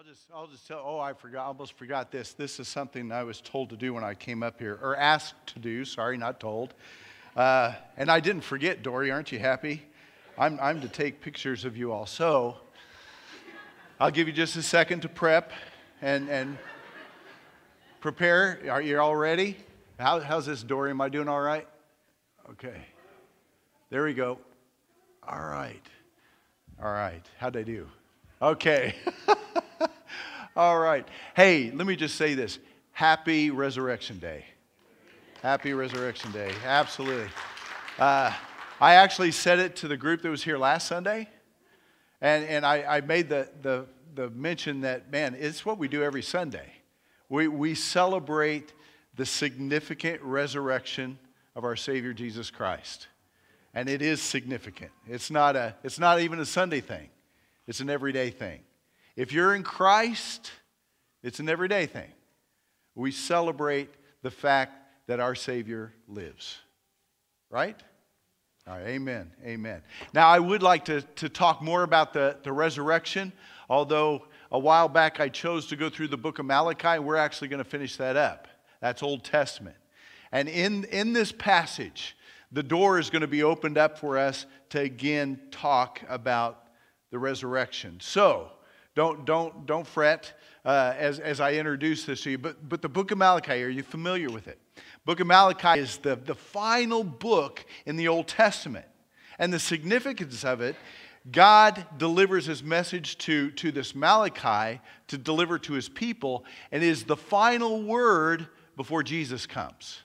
I'll just, I'll just tell, oh, I forgot, almost forgot this. This is something I was told to do when I came up here, or asked to do, sorry, not told. Uh, and I didn't forget, Dory, aren't you happy? I'm, I'm to take pictures of you all. So I'll give you just a second to prep and, and prepare. Are you all ready? How, how's this, Dory? Am I doing all right? Okay. There we go. All right. All right. How'd I do? Okay. All right. Hey, let me just say this Happy Resurrection Day. Happy Resurrection Day. Absolutely. Uh, I actually said it to the group that was here last Sunday, and, and I, I made the, the, the mention that, man, it's what we do every Sunday. We, we celebrate the significant resurrection of our Savior Jesus Christ. And it is significant. It's not, a, it's not even a Sunday thing, it's an everyday thing. If you're in Christ, it's an everyday thing. We celebrate the fact that our Savior lives. Right? All right, amen, amen. Now, I would like to, to talk more about the, the resurrection, although a while back I chose to go through the book of Malachi. We're actually going to finish that up. That's Old Testament. And in, in this passage, the door is going to be opened up for us to again talk about the resurrection. So, don't, don't, don't fret uh, as, as I introduce this to you. But, but the book of Malachi, are you familiar with it? Book of Malachi is the, the final book in the Old Testament. And the significance of it, God delivers his message to, to this Malachi to deliver to his people, and is the final word before Jesus comes.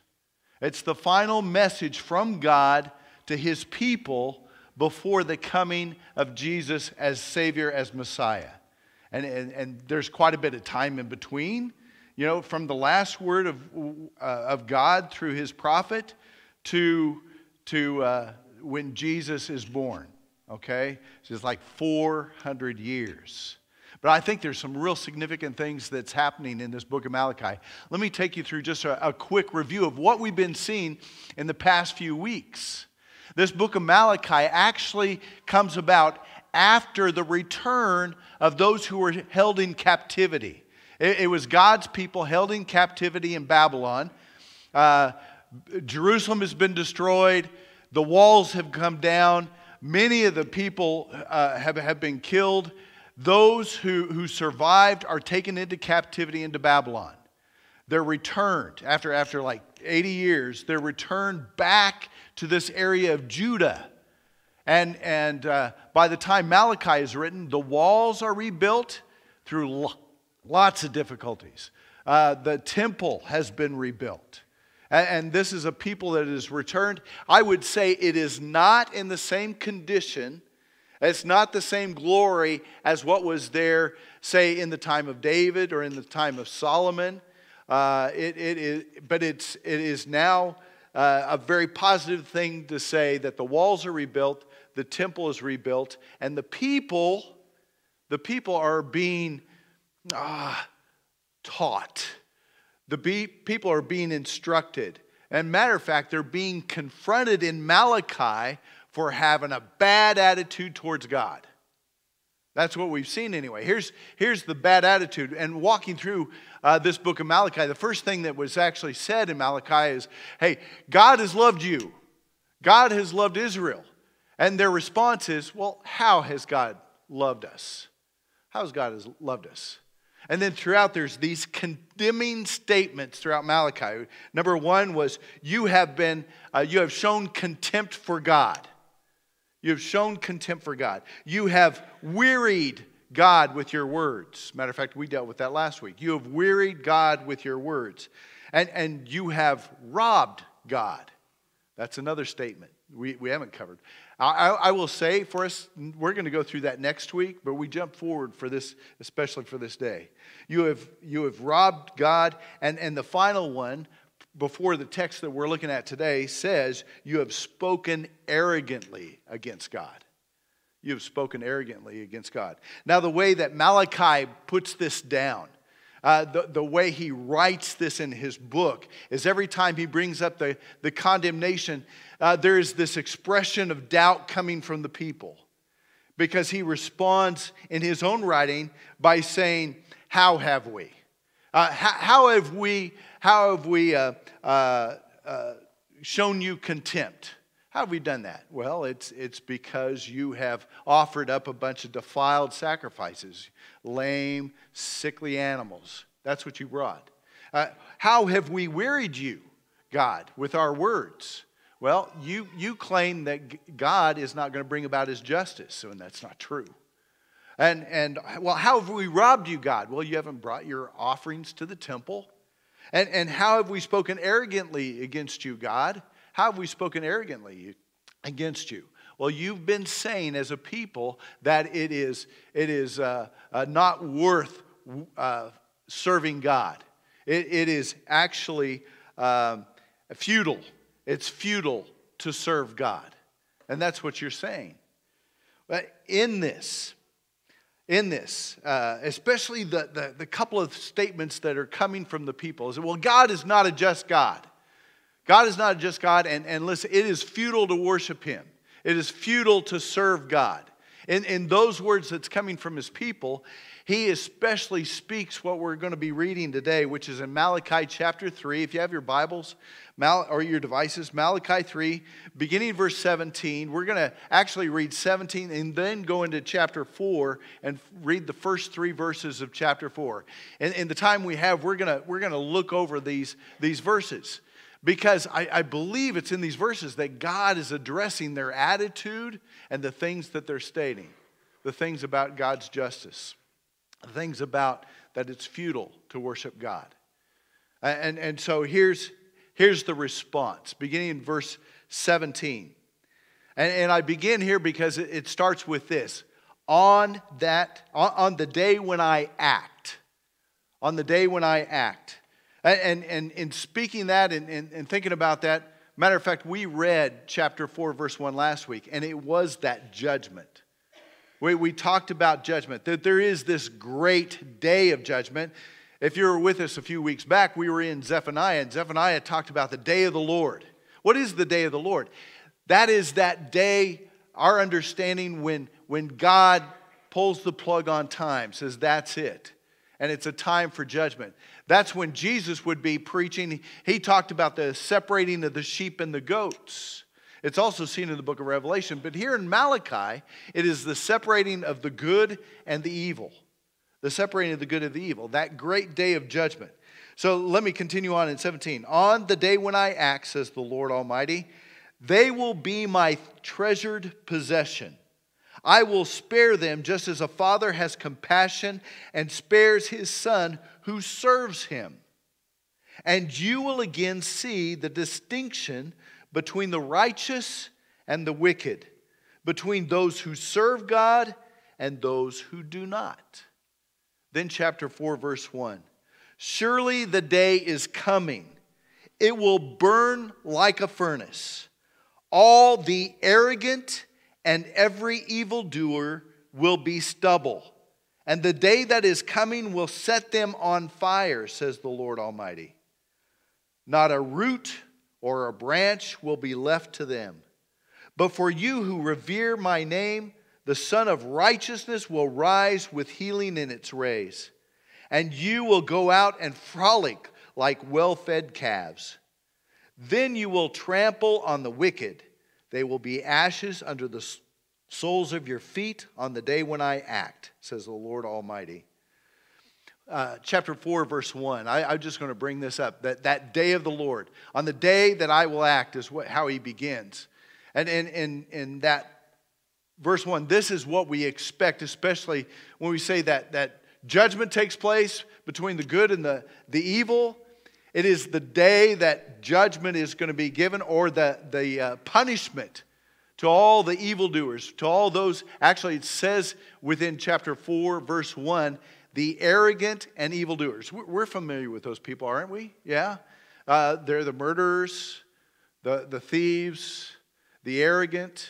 It's the final message from God to his people before the coming of Jesus as Savior, as Messiah and, and, and there's quite a bit of time in between. You know, from the last word of, uh, of God through his prophet to, to uh, when Jesus is born, okay? So it's like 400 years. But I think there's some real significant things that's happening in this book of Malachi. Let me take you through just a, a quick review of what we've been seeing in the past few weeks. This book of Malachi actually comes about after the return of those who were held in captivity. It, it was God's people held in captivity in Babylon. Uh, Jerusalem has been destroyed, the walls have come down, many of the people uh, have, have been killed. Those who, who survived are taken into captivity into Babylon. They're returned after, after like 80 years, they're returned back to this area of Judah and, and uh, by the time Malachi is written, the walls are rebuilt through lo- lots of difficulties. Uh, the temple has been rebuilt. And, and this is a people that is returned. I would say it is not in the same condition, it's not the same glory as what was there, say, in the time of David or in the time of Solomon. Uh, it, it is, but it's, it is now uh, a very positive thing to say that the walls are rebuilt, the temple is rebuilt, and the people, the people are being ah, taught. The be- people are being instructed. And matter of fact, they're being confronted in Malachi for having a bad attitude towards God. That's what we've seen anyway. Here's, here's the bad attitude. And walking through uh, this book of Malachi, the first thing that was actually said in Malachi is hey, God has loved you, God has loved Israel. And their response is, well, how has God loved us? How has God has loved us? And then throughout, there's these condemning statements throughout Malachi. Number one was, you have been, uh, you have shown contempt for God. You have shown contempt for God. You have wearied God with your words. Matter of fact, we dealt with that last week. You have wearied God with your words. And, and you have robbed God. That's another statement we, we haven't covered. I, I will say for us, we're going to go through that next week, but we jump forward for this, especially for this day. You have, you have robbed God, and, and the final one, before the text that we're looking at today, says, You have spoken arrogantly against God. You have spoken arrogantly against God. Now, the way that Malachi puts this down, uh, the, the way he writes this in his book is every time he brings up the, the condemnation, uh, there is this expression of doubt coming from the people because he responds in his own writing by saying, how have we? Uh, how, how, have we, how have we uh, uh, shown you contempt? How have we done that? Well, it's, it's because you have offered up a bunch of defiled sacrifices, lame, sickly animals. That's what you brought. Uh, how have we wearied you, God, with our words? Well, you, you claim that God is not going to bring about his justice, and that's not true. And, and well, how have we robbed you, God? Well, you haven't brought your offerings to the temple. And, and how have we spoken arrogantly against you, God? How have we spoken arrogantly against you? Well, you've been saying as a people that it is, it is uh, uh, not worth uh, serving God. It, it is actually um, futile. It's futile to serve God. And that's what you're saying. But in this, in this, uh, especially the, the, the couple of statements that are coming from the people, is that, well, God is not a just God. God is not just God, and, and listen, it is futile to worship Him. It is futile to serve God. In, in those words that's coming from His people, He especially speaks what we're going to be reading today, which is in Malachi chapter 3. If you have your Bibles Mal, or your devices, Malachi 3, beginning verse 17. We're going to actually read 17 and then go into chapter 4 and read the first three verses of chapter 4. And in the time we have, we're going to, we're going to look over these, these verses because I, I, believe it's in these verses that God is addressing their attitude and the things that they're stating, the things about God's justice, the things about that it's futile to worship God. And, and so here's, here's the response, beginning in verse 17. And, and I begin here because it, starts with this on that on the day when I act, on the day when I act. And, and, in speaking that and, and, and thinking about that, matter of fact, we read chapter 4, verse 1 last week, and it was that judgment. We, we talked about judgment, that there is this great day of judgment. If you were with us a few weeks back, we were in Zephaniah, and Zephaniah talked about the day of the Lord. What is the day of the Lord? That is that day, our understanding, when, when God pulls the plug on time, says, That's it. And it's a time for judgment. That's when Jesus would be preaching. He talked about the separating of the sheep and the goats. It's also seen in the book of Revelation. But here in Malachi, it is the separating of the good and the evil. The separating of the good and the evil, that great day of judgment. So let me continue on in 17. On the day when I act, says the Lord Almighty, they will be my treasured possession. I will spare them just as a father has compassion and spares his son who serves him. And you will again see the distinction between the righteous and the wicked, between those who serve God and those who do not. Then, chapter 4, verse 1 Surely the day is coming, it will burn like a furnace. All the arrogant and every evildoer will be stubble and the day that is coming will set them on fire, says the Lord Almighty. Not a root or a branch will be left to them. But for you who revere my name, the Sun of Righteousness will rise with healing in its rays, and you will go out and frolic like well fed calves. Then you will trample on the wicked, they will be ashes under the soles of your feet on the day when I act, says the Lord Almighty. Uh, chapter 4, verse 1. I, am just going to bring this up. That, that day of the Lord, on the day that I will act, is what, how he begins. And in, in, in that verse 1, this is what we expect, especially when we say that, that judgment takes place between the good and the, the evil. It is the day that judgment is going to be given, or the, the uh, punishment to all the evildoers, to all those, actually, it says within chapter 4, verse 1, the arrogant and evildoers. We're familiar with those people, aren't we? Yeah? Uh, they're the murderers, the, the thieves, the arrogant.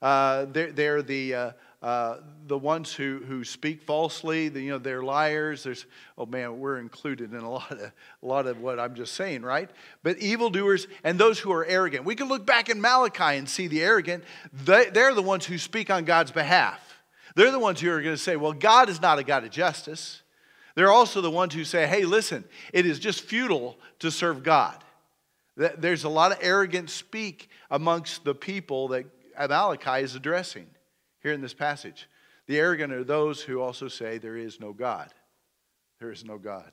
Uh, they're, they're the, uh, the ones who, who speak falsely, the, you know, they're liars. There's, oh man, we're included in a lot of a lot of what I'm just saying, right? But evildoers and those who are arrogant. We can look back in Malachi and see the arrogant. They, they're the ones who speak on God's behalf. They're the ones who are going to say, well, God is not a God of justice. They're also the ones who say, hey, listen, it is just futile to serve God. There's a lot of arrogant speak amongst the people that Malachi is addressing here in this passage. The arrogant are those who also say there is no God. There is no God.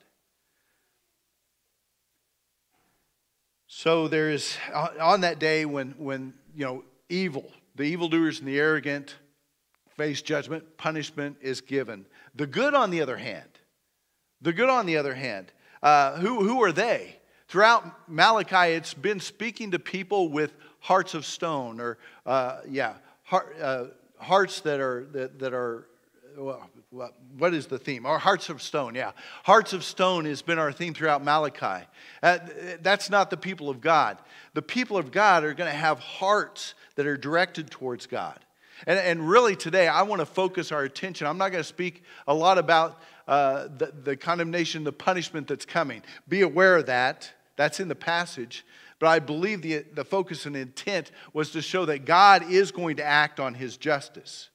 So there is on that day when when you know evil, the evildoers and the arrogant face judgment, punishment is given. The good, on the other hand, the good, on the other hand, uh, who who are they? Throughout Malachi, it's been speaking to people with hearts of stone, or uh, yeah, heart, uh, hearts that are that, that are well, what is the theme? Our hearts of stone, yeah. Hearts of stone has been our theme throughout Malachi. Uh, that's not the people of God. The people of God are going to have hearts that are directed towards God. And, and really, today, I want to focus our attention. I'm not going to speak a lot about uh, the, the condemnation, the punishment that's coming. Be aware of that. That's in the passage. But I believe the, the focus and intent was to show that God is going to act on his justice.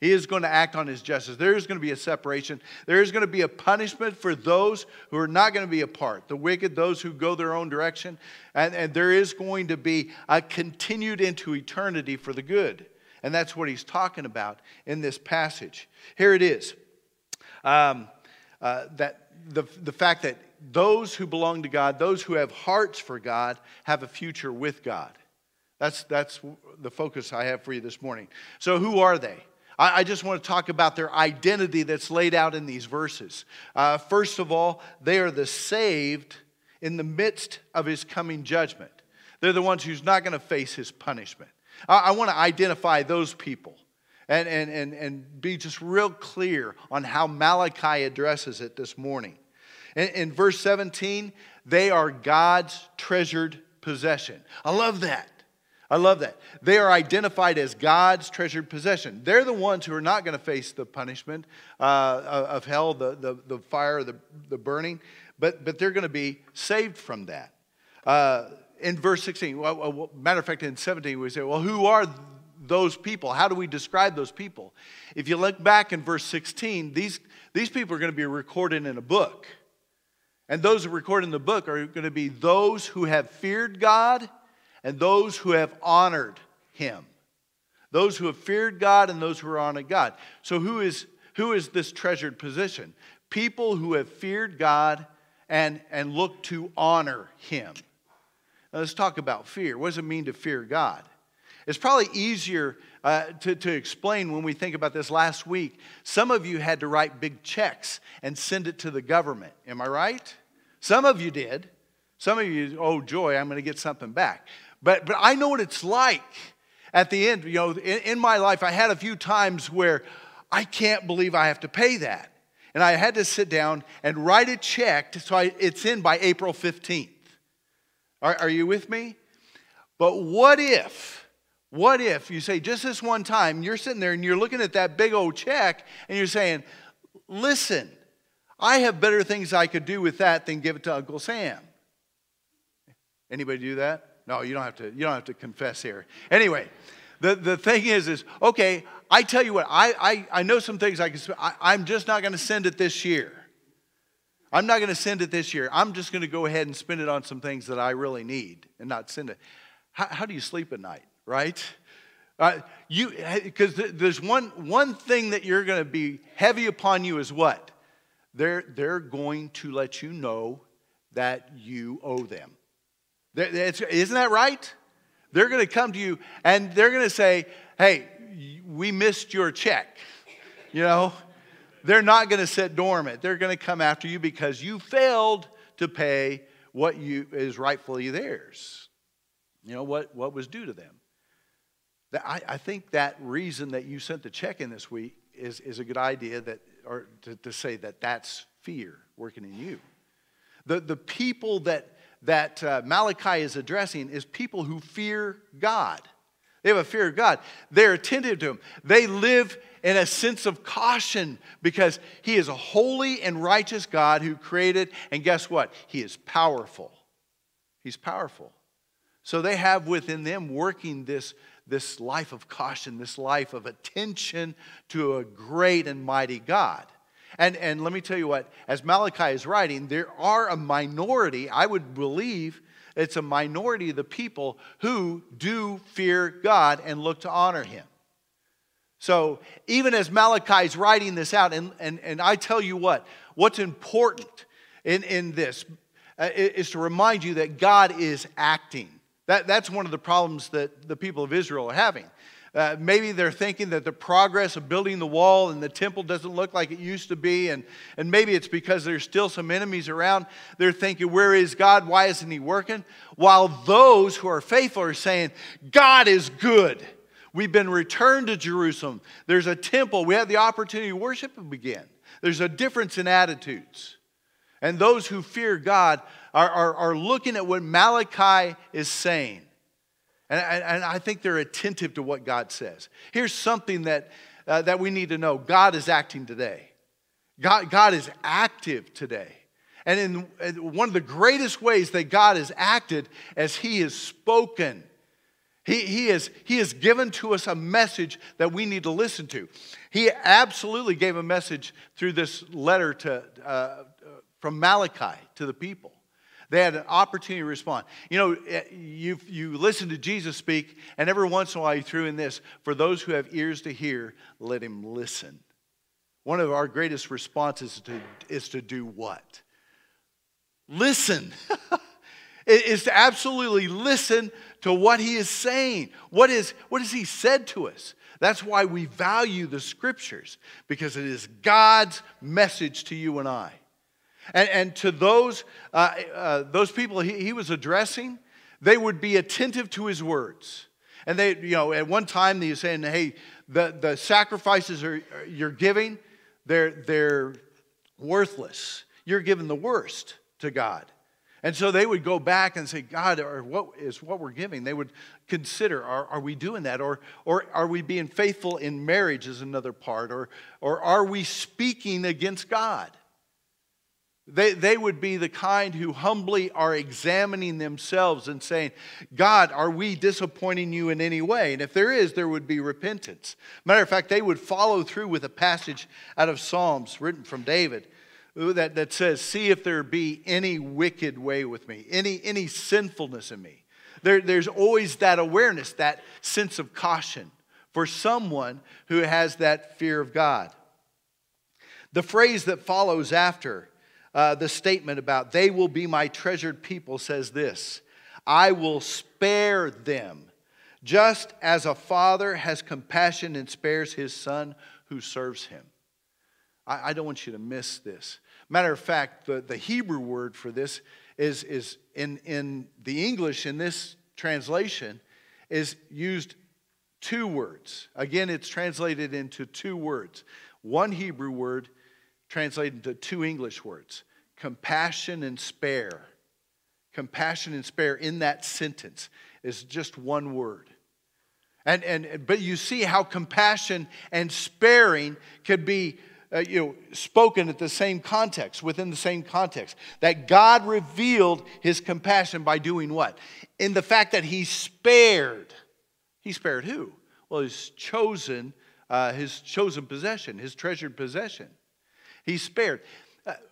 He is going to act on his justice. There is going to be a separation. There is going to be a punishment for those who are not going to be a part, the wicked, those who go their own direction. And, and there is going to be a continued into eternity for the good. And that's what he's talking about in this passage. Here it is um, uh, that the, the fact that those who belong to God, those who have hearts for God, have a future with God. That's, that's the focus I have for you this morning. So, who are they? I, I just want to talk about their identity that's laid out in these verses. Uh, first of all, they are the saved in the midst of his coming judgment. They're the ones who's not going to face his punishment. I, I want to identify those people and, and, and, and be just real clear on how Malachi addresses it this morning. In, in verse 17, they are God's treasured possession. I love that. I love that. They are identified as God's treasured possession. They're the ones who are not going to face the punishment uh, of hell, the, the, the fire, the, the burning, but, but they're going to be saved from that. Uh, in verse 16, well, matter of fact, in 17, we say, well, who are those people? How do we describe those people? If you look back in verse 16, these, these people are going to be recorded in a book. And those who record in the book are going to be those who have feared God and those who have honored him. Those who have feared God and those who are honored God. So, who is, who is this treasured position? People who have feared God and, and look to honor him. Now, let's talk about fear. What does it mean to fear God? It's probably easier uh, to, to explain when we think about this last week. Some of you had to write big checks and send it to the government. Am I right? Some of you did. Some of you, oh, joy, I'm going to get something back. But, but I know what it's like at the end. You know, in, in my life, I had a few times where I can't believe I have to pay that. And I had to sit down and write a check so I, it's in by April 15th. Are, are you with me? But what if, what if you say just this one time, you're sitting there and you're looking at that big old check and you're saying, listen, I have better things I could do with that than give it to Uncle Sam. Anybody do that? No, you don't have to, you don't have to confess here. Anyway, the, the thing is, is okay, I tell you what, I, I, I know some things I can, I, I'm just not going to send it this year. I'm not going to send it this year. I'm just going to go ahead and spend it on some things that I really need and not send it. How, how do you sleep at night, right? Uh, you because there's one one thing that you're going to be heavy upon you is what they're they're going to let you know that you owe them. Isn't that right? They're going to come to you and they're going to say, "Hey, we missed your check." You know, they're not going to sit dormant. They're going to come after you because you failed to pay what you is rightfully theirs. You know what what was due to them. I, I think that reason that you sent the check in this week is, is a good idea that or to, to say that that's fear working in you. The, the people that, that uh, Malachi is addressing is people who fear God. They have a fear of God. They're attentive to Him. They live in a sense of caution because He is a holy and righteous God who created, and guess what? He is powerful. He's powerful. So they have within them working this, this life of caution, this life of attention to a great and mighty God. And, and let me tell you what, as Malachi is writing, there are a minority, I would believe it's a minority of the people who do fear God and look to honor him. So even as Malachi is writing this out, and, and, and I tell you what, what's important in, in this uh, is to remind you that God is acting. That, that's one of the problems that the people of Israel are having. Uh, maybe they're thinking that the progress of building the wall and the temple doesn't look like it used to be, and, and maybe it's because there's still some enemies around. They're thinking, Where is God? Why isn't He working? While those who are faithful are saying, God is good. We've been returned to Jerusalem. There's a temple. We have the opportunity to worship again. There's a difference in attitudes. And those who fear God are, are, are looking at what Malachi is saying. And, and, I think they're attentive to what God says. Here's something that, uh, that we need to know God is acting today. God, God is active today. And in, one of the greatest ways that God has acted as He has spoken. He, he, has, he has given to us a message that we need to listen to. He absolutely gave a message through this letter to, uh, from Malachi to the people. They had an opportunity to respond. You know, eh, you, you listen to Jesus speak, and every once in a while he threw in this for those who have ears to hear, let him listen. One of our greatest responses is to, is to do what? Listen. is to absolutely listen to what he is saying. What, is, what has he said to us? That's why we value the scriptures, because it is God's message to you and I. And, and to those, uh, uh, those people he, he was addressing, they would be attentive to his words. And they, you know, at one time they were saying, hey, the, the sacrifices are, you're giving, they're, they're worthless. You're giving the worst to God. And so they would go back and say, God, or what is what we're giving? They would consider, are, are we doing that? Or, or are we being faithful in marriage is another part? Or, or are we speaking against God? They, they would be the kind who humbly are examining themselves and saying, God, are we disappointing you in any way? And if there is, there would be repentance. Matter of fact, they would follow through with a passage out of Psalms written from David that, that says, See if there be any wicked way with me, any, any sinfulness in me. There, there's always that awareness, that sense of caution for someone who has that fear of God. The phrase that follows after, uh, the statement about they will be my treasured people says this I will spare them, just as a father has compassion and spares his son who serves him. I, I don't want you to miss this. Matter of fact, the, the Hebrew word for this is, is in, in the English, in this translation, is used two words. Again, it's translated into two words. One Hebrew word translated into two English words compassion and spare. Compassion and spare in that sentence is just one word. And, and, but you see how compassion and sparing could be uh, you know, spoken at the same context, within the same context. That God revealed his compassion by doing what? In the fact that he spared. He spared who? Well, his chosen, uh, his chosen possession, his treasured possession. He spared.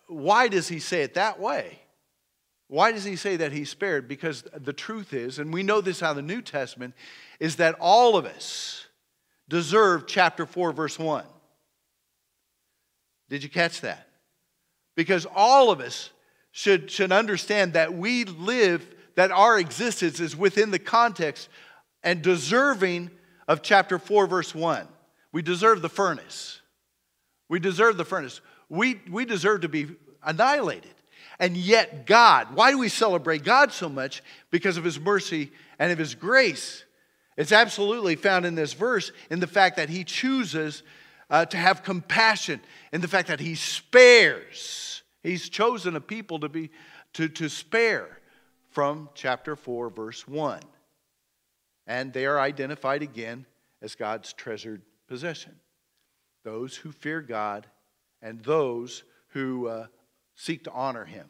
Why does he say it that way? Why does he say that he spared? Because the truth is, and we know this out of the New Testament, is that all of us deserve chapter 4, verse 1. Did you catch that? Because all of us should, should understand that we live, that our existence is within the context and deserving of chapter 4, verse 1. We deserve the furnace. We deserve the furnace we, we deserve to be annihilated. And yet, God, why do we celebrate God so much? Because of His mercy and of His grace. It's absolutely found in this verse in the fact that He chooses uh, to have compassion, in the fact that He spares. He's chosen a people to, be, to, to spare from chapter 4, verse 1. And they are identified again as God's treasured possession. Those who fear God and those who uh, seek to honor him.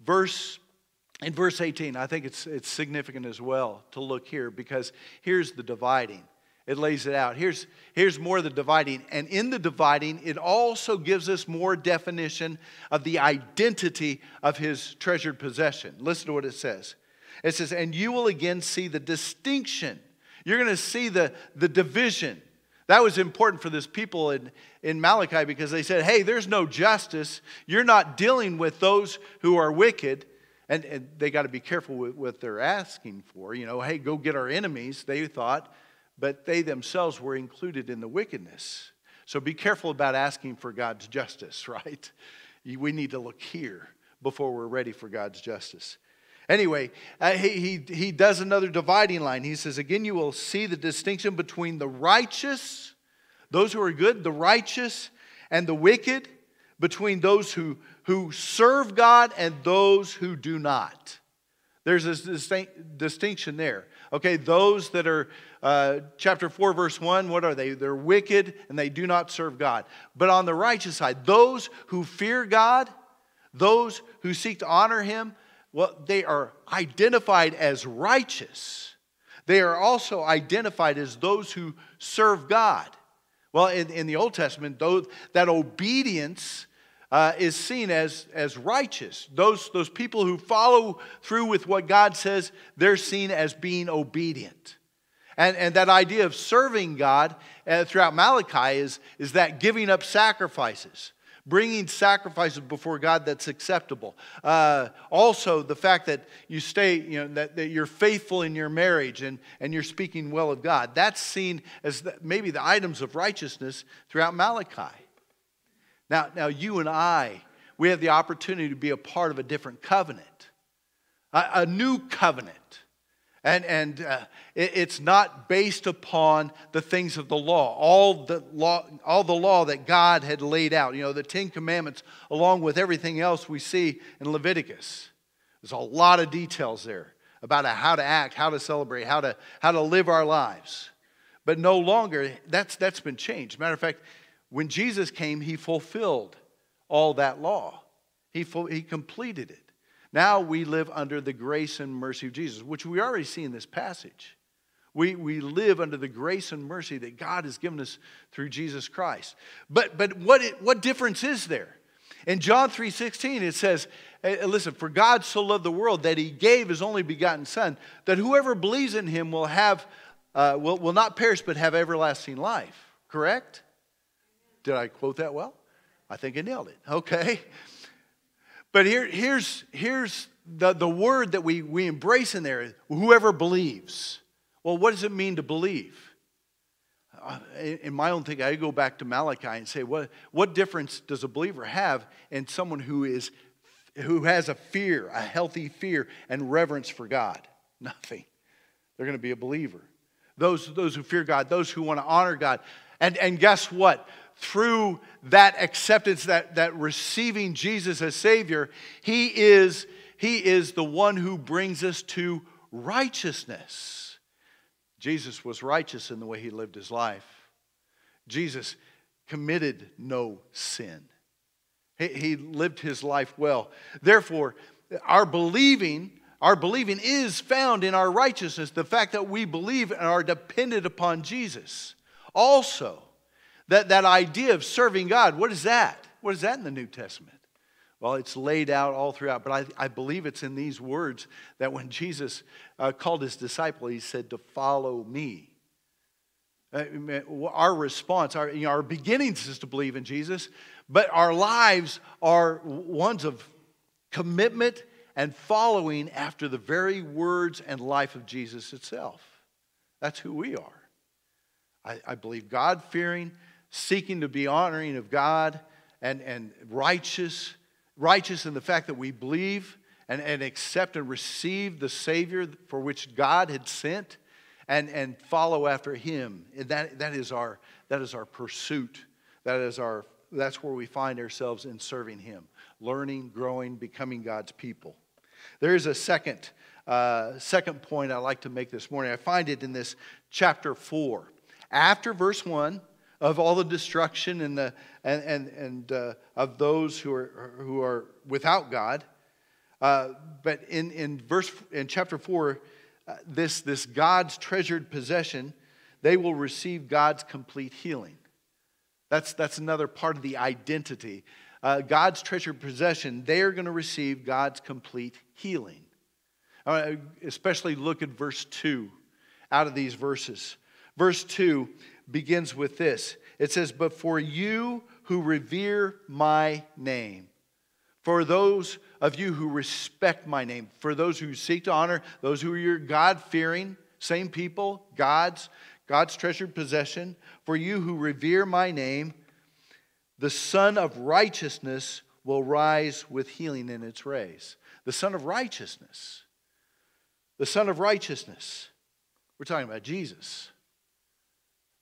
Verse in verse 18, I think it's, it's significant as well to look here because here's the dividing. it lays it out. Here's, here's more of the dividing. And in the dividing, it also gives us more definition of the identity of his treasured possession. Listen to what it says. It says, And you will again see the distinction. You're going to see the, the division. That was important for this people in, in Malachi because they said, Hey, there's no justice. You're not dealing with those who are wicked. And, and they got to be careful with what they're asking for. You know, hey, go get our enemies, they thought but they themselves were included in the wickedness. So be careful about asking for God's justice, right? We need to look here before we're ready for God's justice. Anyway, uh, he, he, he does another dividing line. He says, Again, you will see the distinction between the righteous, those who are good, the righteous, and the wicked, between those who, who serve God and those who do not. There's this distinction there. Okay, those that are, uh, chapter 4, verse 1, what are they? They're wicked and they do not serve God. But on the righteous side, those who fear God, those who seek to honor Him, well, they are identified as righteous. They are also identified as those who serve God. Well, in, in the Old Testament, that obedience uh, is seen as, as righteous. Those, those people who follow through with what God says, they're seen as being obedient. And, and that idea of serving God uh, throughout Malachi is, is that giving up sacrifices, bringing sacrifices before God that's acceptable. Uh, also, the fact that you stay, you know, that, that you're faithful in your marriage and, and you're speaking well of God. That's seen as the, maybe the items of righteousness throughout Malachi. Now, now you and I, we have the opportunity to be a part of a different covenant, a, a new covenant. And, and uh, it, it's not based upon the things of the law, all the law, all the law that God had laid out, you know, the Ten Commandments, along with everything else we see in Leviticus. There's a lot of details there about how to act, how to celebrate, how to, how to live our lives. But no longer, that's, that's been changed. Matter of fact, when Jesus came, he fulfilled all that law, he, he completed it. Now we live under the grace and mercy of Jesus, which we already see in this passage. We, we live under the grace and mercy that God has given us through Jesus Christ. But, but what, it, what difference is there? In John 3.16, it says, listen, for God so loved the world that he gave his only begotten son, that whoever believes in him will have, uh, will, will not perish but have everlasting life. Correct? Did I quote that well? I think I nailed it. Okay. But here, here's, here's the, the word that we, we embrace in there whoever believes. Well, what does it mean to believe? Uh, in my own thinking, I go back to Malachi and say, what, what difference does a believer have in someone who, is, who has a fear, a healthy fear and reverence for God? Nothing. They're going to be a believer. Those, those who fear God, those who want to honor God. And, and guess what? Through that acceptance, that, that receiving Jesus as Savior, He is, he is the one who brings us to righteousness. Jesus was righteous in the way He lived His life. Jesus committed no sin. He, he lived His life well. Therefore, our believing our believing is found in our righteousness, the fact that we believe and are dependent upon Jesus. Also, that, that idea of serving God, what is that? What is that in the New Testament? Well, it's laid out all throughout, but I, I believe it's in these words that when Jesus uh, called his disciple, he said to follow me. Uh, our response, our, you know, our beginnings is to believe in Jesus, but our lives are ones of commitment and following after the very words and life of Jesus itself. That's who we are. I, I believe God fearing, seeking to be honoring of God and, and righteous, righteous in the fact that we believe and, and accept and receive the Savior for which God had sent and, and follow after Him. And that, that, is our, that is our pursuit. That is our, that's where we find ourselves in serving Him, learning, growing, becoming God's people. There is a second, uh, second point I'd like to make this morning. I find it in this chapter 4. After verse 1, of all the destruction and, the, and, and, and uh, of those who are, who are without God. Uh, but in, in verse in chapter 4, uh, this, this God's treasured possession, they will receive God's complete healing. That's, that's another part of the identity. Uh, God's treasured possession, they are going to receive God's complete healing. Uh, especially look at verse 2 out of these verses. Verse 2 begins with this it says, But for you who revere my name, for those of you who respect my name, for those who seek to honor, those who are your God fearing, same people, God's, God's treasured possession, for you who revere my name, the Sun of Righteousness will rise with healing in its rays. The Sun of Righteousness. The Sun of Righteousness. We're talking about Jesus.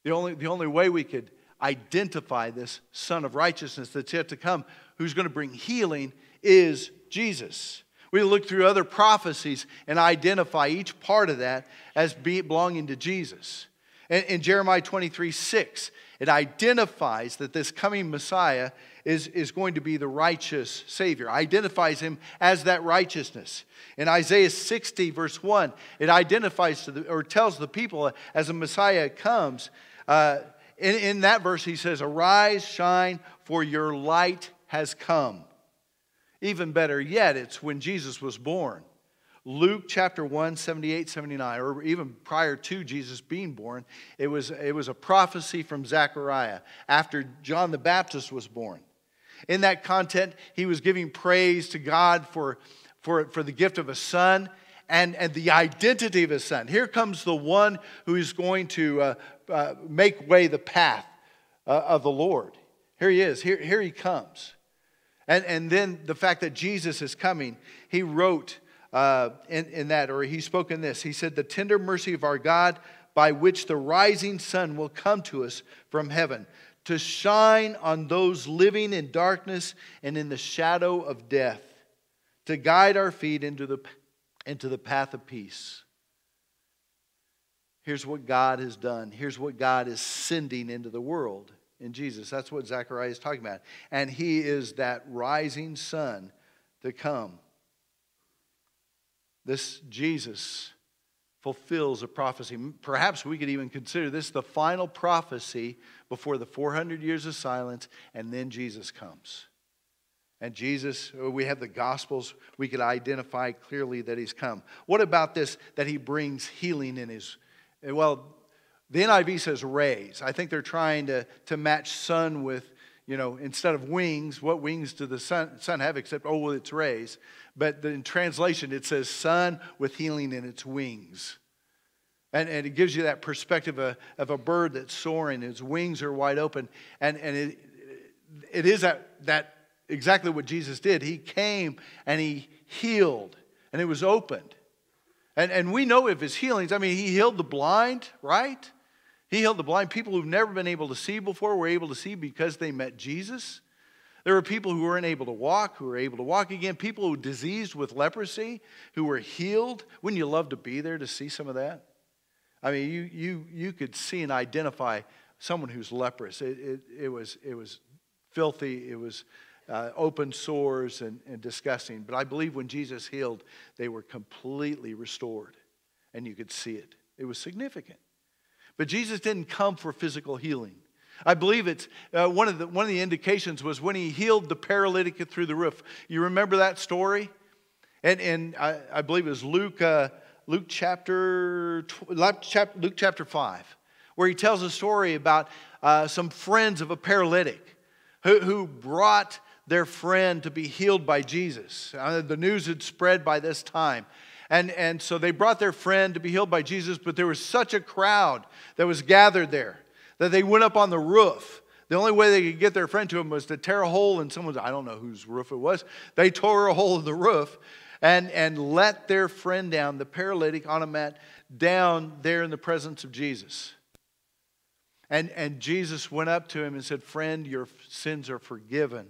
The only, the only way we could identify this Son of Righteousness that's yet to come, who's going to bring healing, is Jesus. We look through other prophecies and identify each part of that as belonging to Jesus. In, in Jeremiah 23 6, it identifies that this coming Messiah is, is going to be the righteous Savior, identifies him as that righteousness. In Isaiah 60, verse 1, it identifies the, or tells the people as a Messiah comes. Uh, in, in that verse, he says, Arise, shine, for your light has come. Even better yet, it's when Jesus was born. Luke chapter 1, 78, 79, or even prior to Jesus being born, it was, it was a prophecy from Zechariah after John the Baptist was born. In that content, he was giving praise to God for, for, for the gift of a son and, and the identity of his son. Here comes the one who is going to uh, uh, make way the path uh, of the Lord. Here he is, here, here he comes. And, and then the fact that Jesus is coming, he wrote uh, in, in that, or he spoke in this. He said, The tender mercy of our God, by which the rising sun will come to us from heaven, to shine on those living in darkness and in the shadow of death, to guide our feet into the, into the path of peace. Here's what God has done. Here's what God is sending into the world in Jesus. That's what Zechariah is talking about. And he is that rising sun to come. This Jesus fulfills a prophecy. Perhaps we could even consider this the final prophecy before the 400 years of silence, and then Jesus comes. And Jesus, uh, we have the Gospels, we could identify clearly that He's come. What about this that He brings healing in His? Eh, well, the NIV says rays. I think they're trying to, to match sun with, you know, instead of wings, what wings do the sun, sun have except, oh, well, it's rays. But in translation, it says sun with healing in its wings. And, and it gives you that perspective of, of a bird that's soaring, its wings are wide open. And, and it, it is that, that exactly what Jesus did. He came and he healed, and it was opened. And, and we know of his healings. I mean, he healed the blind, right? He healed the blind. People who've never been able to see before were able to see because they met Jesus. There were people who weren't able to walk, who were able to walk again. People who were diseased with leprosy, who were healed. Wouldn't you love to be there to see some of that? I mean, you, you, you could see and identify someone who's leprous. It, it, it was, it was filthy, it was uh, open sores and, and disgusting. But I believe when Jesus healed, they were completely restored, and you could see it. It was significant. But Jesus didn't come for physical healing. I believe it's uh, one, of the, one of the indications was when he healed the paralytic through the roof. You remember that story? And, and I, I believe it was Luke, uh, Luke, chapter, Luke chapter 5, where he tells a story about uh, some friends of a paralytic who, who brought their friend to be healed by Jesus. Uh, the news had spread by this time. And, and so they brought their friend to be healed by Jesus, but there was such a crowd that was gathered there that they went up on the roof. The only way they could get their friend to him was to tear a hole in someone's, I don't know whose roof it was. They tore a hole in the roof and, and let their friend down, the paralytic on a mat, down there in the presence of Jesus. And, and Jesus went up to him and said, Friend, your sins are forgiven.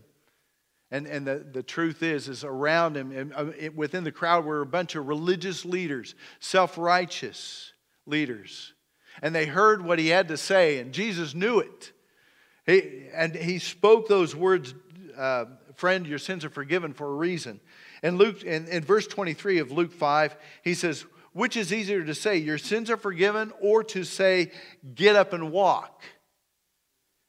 And, and the, the truth is, is around him, and uh, within the crowd were a bunch of religious leaders, self righteous leaders. And they heard what he had to say, and Jesus knew it. He, and he spoke those words, uh, friend, your sins are forgiven for a reason. And Luke, in, in verse 23 of Luke 5, he says, which is easier to say, Your sins are forgiven, or to say, Get up and walk?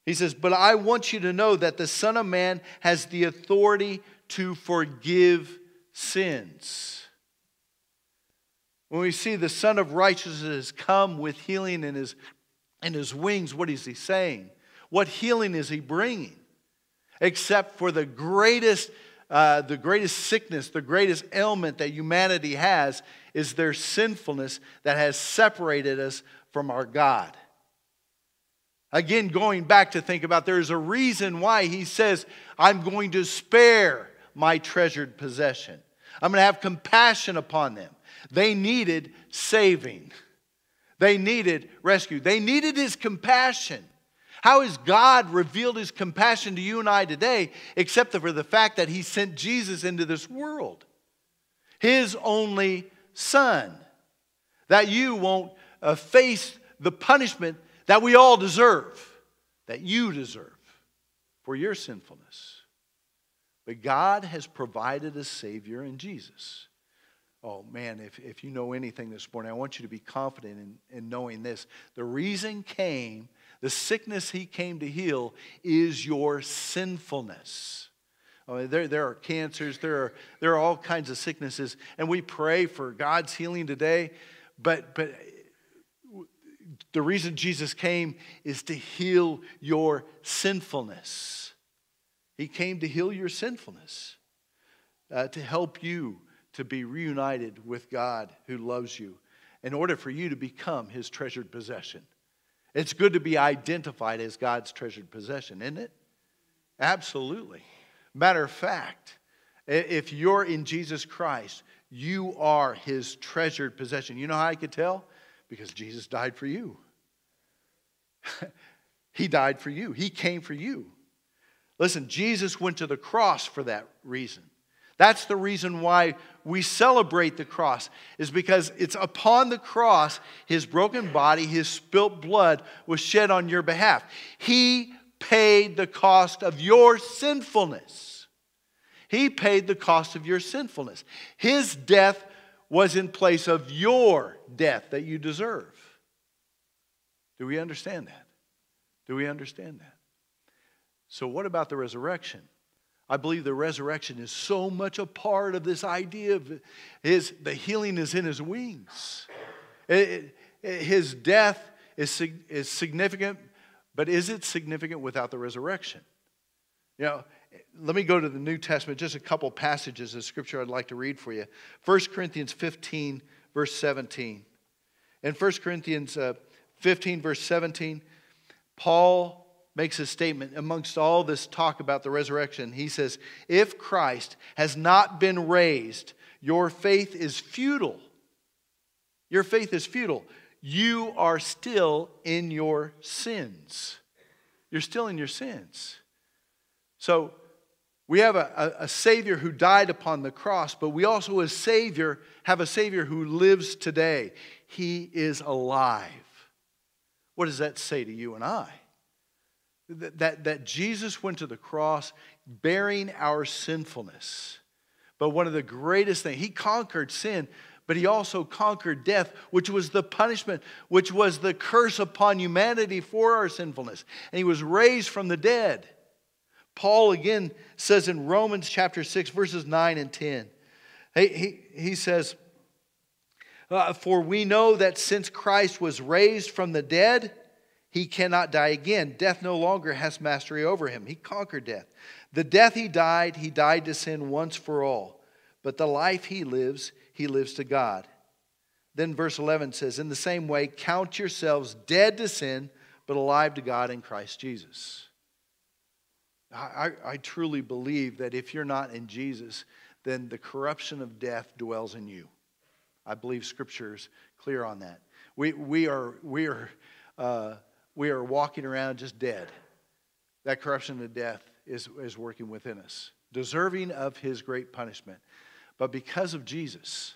He says, But I want you to know that the Son of Man has the authority to forgive sins. When we see the Son of Righteousness come with healing in his, in his wings, what is he saying? What healing is he bringing? Except for the greatest, uh, the greatest sickness, the greatest ailment that humanity has is their sinfulness that has separated us from our God. Again, going back to think about there's a reason why he says, I'm going to spare my treasured possession. I'm going to have compassion upon them. They needed saving, they needed rescue, they needed his compassion. How has God revealed his compassion to you and I today, except for the fact that he sent Jesus into this world? His only son. That you won't uh, face the punishment that we all deserve, that you deserve for your sinfulness. But God has provided a Savior in Jesus. Oh man, if, if you know anything this morning, I want you to be confident in, in knowing this. The reason came, the sickness He came to heal, is your sinfulness. Oh, there, there are cancers, there are, there are all kinds of sicknesses, and we pray for God's healing today. But, but the reason Jesus came is to heal your sinfulness. He came to heal your sinfulness, uh, to help you to be reunited with God who loves you, in order for you to become his treasured possession. It's good to be identified as God's treasured possession, isn't it? Absolutely. Matter of fact, if you're in Jesus Christ, you are his treasured possession. You know how I could tell? Because Jesus died for you. he died for you, he came for you. Listen, Jesus went to the cross for that reason. That's the reason why we celebrate the cross, is because it's upon the cross, his broken body, his spilt blood was shed on your behalf. He paid the cost of your sinfulness. He paid the cost of your sinfulness. His death was in place of your death that you deserve. Do we understand that? Do we understand that? So, what about the resurrection? I believe the resurrection is so much a part of this idea of his, the healing is in his wings. It, it, his death is, is significant, but is it significant without the resurrection? You know, let me go to the New Testament, just a couple passages of scripture I'd like to read for you. 1 Corinthians 15, verse 17. In 1 Corinthians uh, 15, verse 17, Paul makes a statement amongst all this talk about the resurrection. He says, If Christ has not been raised, your faith is futile. Your faith is futile. You are still in your sins. You're still in your sins. So, we have a, a, a, Savior who died upon the cross, but we also, as Savior, have a Savior who lives today. He is alive. What does that say to you and I? that, that Jesus went to the cross bearing our sinfulness. But one of the greatest things, he conquered sin, but he also conquered death, which was the punishment, which was the curse upon humanity for our sinfulness. And he was raised from the dead. Paul again says in Romans chapter 6, verses 9 and 10, he, he, he says, uh, For we know that since Christ was raised from the dead, he cannot die again. Death no longer has mastery over him. He conquered death. The death he died, he died to sin once for all. But the life he lives, he lives to God. Then verse 11 says, In the same way, count yourselves dead to sin, but alive to God in Christ Jesus. I, I, I truly believe that if you're not in Jesus, then the corruption of death dwells in you. I believe Scripture is clear on that. We, we are, we are uh, we are walking around just dead. That corruption of death is, is working within us, deserving of his great punishment. But because of Jesus,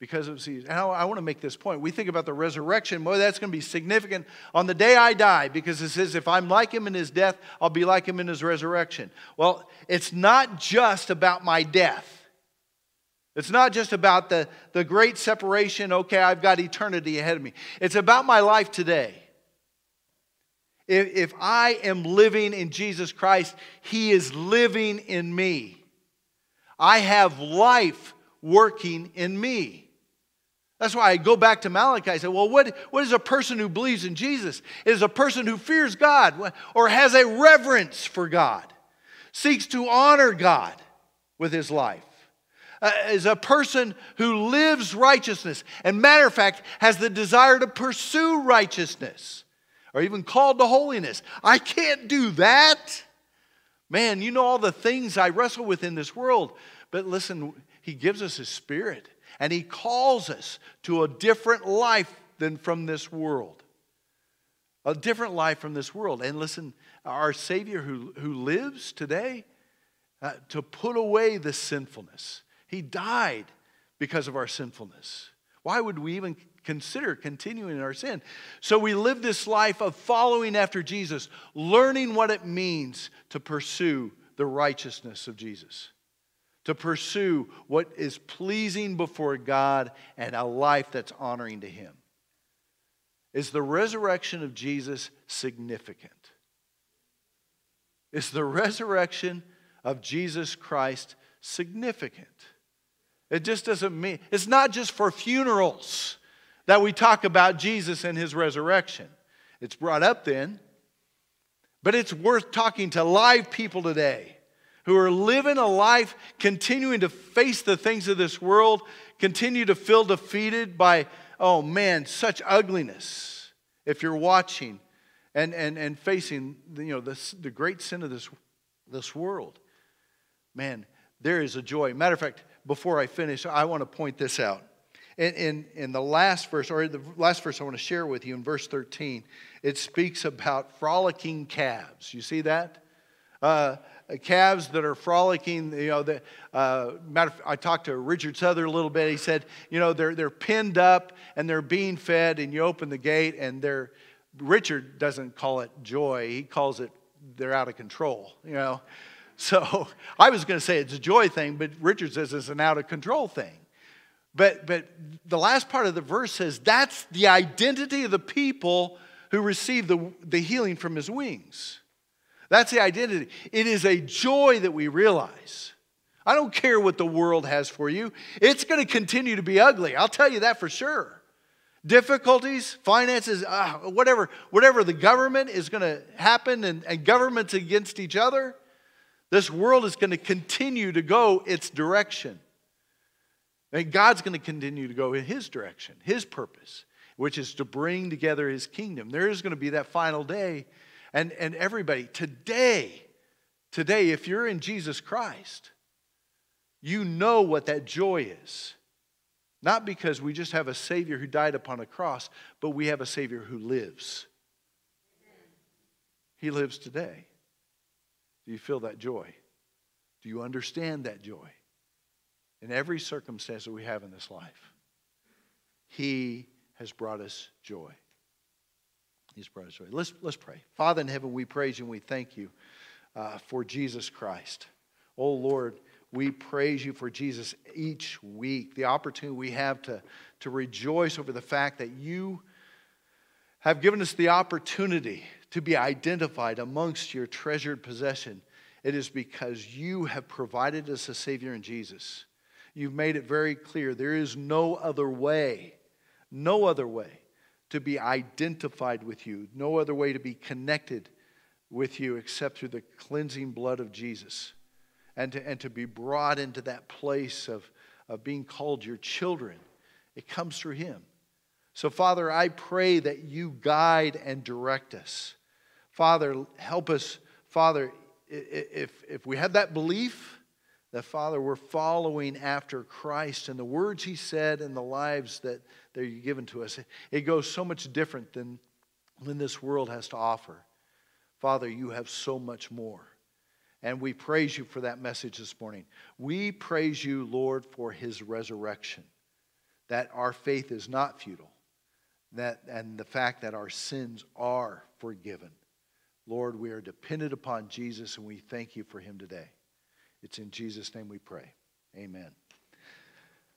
because of Jesus, and I, I want to make this point. We think about the resurrection, boy, that's going to be significant on the day I die, because it says, if I'm like him in his death, I'll be like him in his resurrection. Well, it's not just about my death. It's not just about the, the great separation, okay, I've got eternity ahead of me. It's about my life today. If, if I am living in Jesus Christ, He is living in me. I have life working in me. That's why I go back to Malachi. I say, well, what, what is a person who believes in Jesus? It is a person who fears God or has a reverence for God, seeks to honor God with his life. Uh, is a person who lives righteousness. And matter of fact has the desire to pursue righteousness or even called to holiness. I can't do that. Man you know all the things i wrestle with in this world. But listen he gives us his spirit and He calls us to a different life than from this world. A different life from this world. And listen, our Savior who, who lives today uh, to put away the sinfulness, He died because of our sinfulness. Why would we even consider continuing in our sin? So we live this life of following after Jesus, learning what it means to pursue the righteousness of Jesus to pursue what is pleasing before God and a life that's honoring to Him. Is the resurrection of Jesus significant? Is the resurrection of Jesus Christ significant? It just doesn't mean, it's not just for funerals that we talk about Jesus and his resurrection. It's brought up then, but it's worth talking to live people today who are living a life continuing to face the things of this world, continue to feel defeated by, oh man, such ugliness. If you're watching and, and, and facing you know, this, the great sin of this, this world, man, there is a joy. Matter of fact, before I finish, I want to point this out. In, in, in, the last verse, or the last verse I want to share with you in verse 13, it speaks about frolicking calves. You see that? Uh, calves that are frolicking. You know, the, uh, matter I talked to Richard Souther a little bit. He said, you know, they're, they're pinned up and they're being fed, and you open the gate, and they're, Richard doesn't call it joy, he calls it they're out of control, you know. So I was going to say it's a joy thing, but Richard says it's an out of control thing. But, but the last part of the verse says that's the identity of the people who receive the, the healing from his wings. That's the identity. It is a joy that we realize. I don't care what the world has for you, it's going to continue to be ugly. I'll tell you that for sure. Difficulties, finances, uh, whatever, whatever the government is going to happen and, and governments against each other, this world is going to continue to go its direction. And God's going to continue to go in His direction, His purpose, which is to bring together His kingdom. There is going to be that final day and, and everybody, today, today, if you're in Jesus Christ, you know what that joy is. Not because we just have a Savior who died upon a cross, but we have a Savior who lives. He lives today. Do you feel that joy? Do you understand that joy? In every circumstance that we have in this life, He has brought us joy. He's brought us joy. Let's, let's pray. Father in heaven, we praise you and we thank you uh, for Jesus Christ. Oh Lord, we praise you for Jesus each week, the opportunity we have to, to rejoice over the fact that you have given us the opportunity to be identified amongst your treasured possession. It is because you have provided us a Savior in Jesus. You've made it very clear there is no other way, no other way to be identified with you, no other way to be connected with you except through the cleansing blood of Jesus. And to, and to be brought into that place of, of being called your children, it comes through Him. So, Father, I pray that you guide and direct us. Father, help us. Father, if, if we have that belief, that, Father, we're following after Christ and the words He said and the lives that, you've given to us, it goes so much different than, than this world has to offer. Father, you have so much more. And we praise you for that message this morning. We praise you, Lord, for His resurrection, that our faith is not futile, that, and the fact that our sins are forgiven. Lord, we are dependent upon Jesus, and we thank you for Him today. It's in Jesus' name we pray. Amen.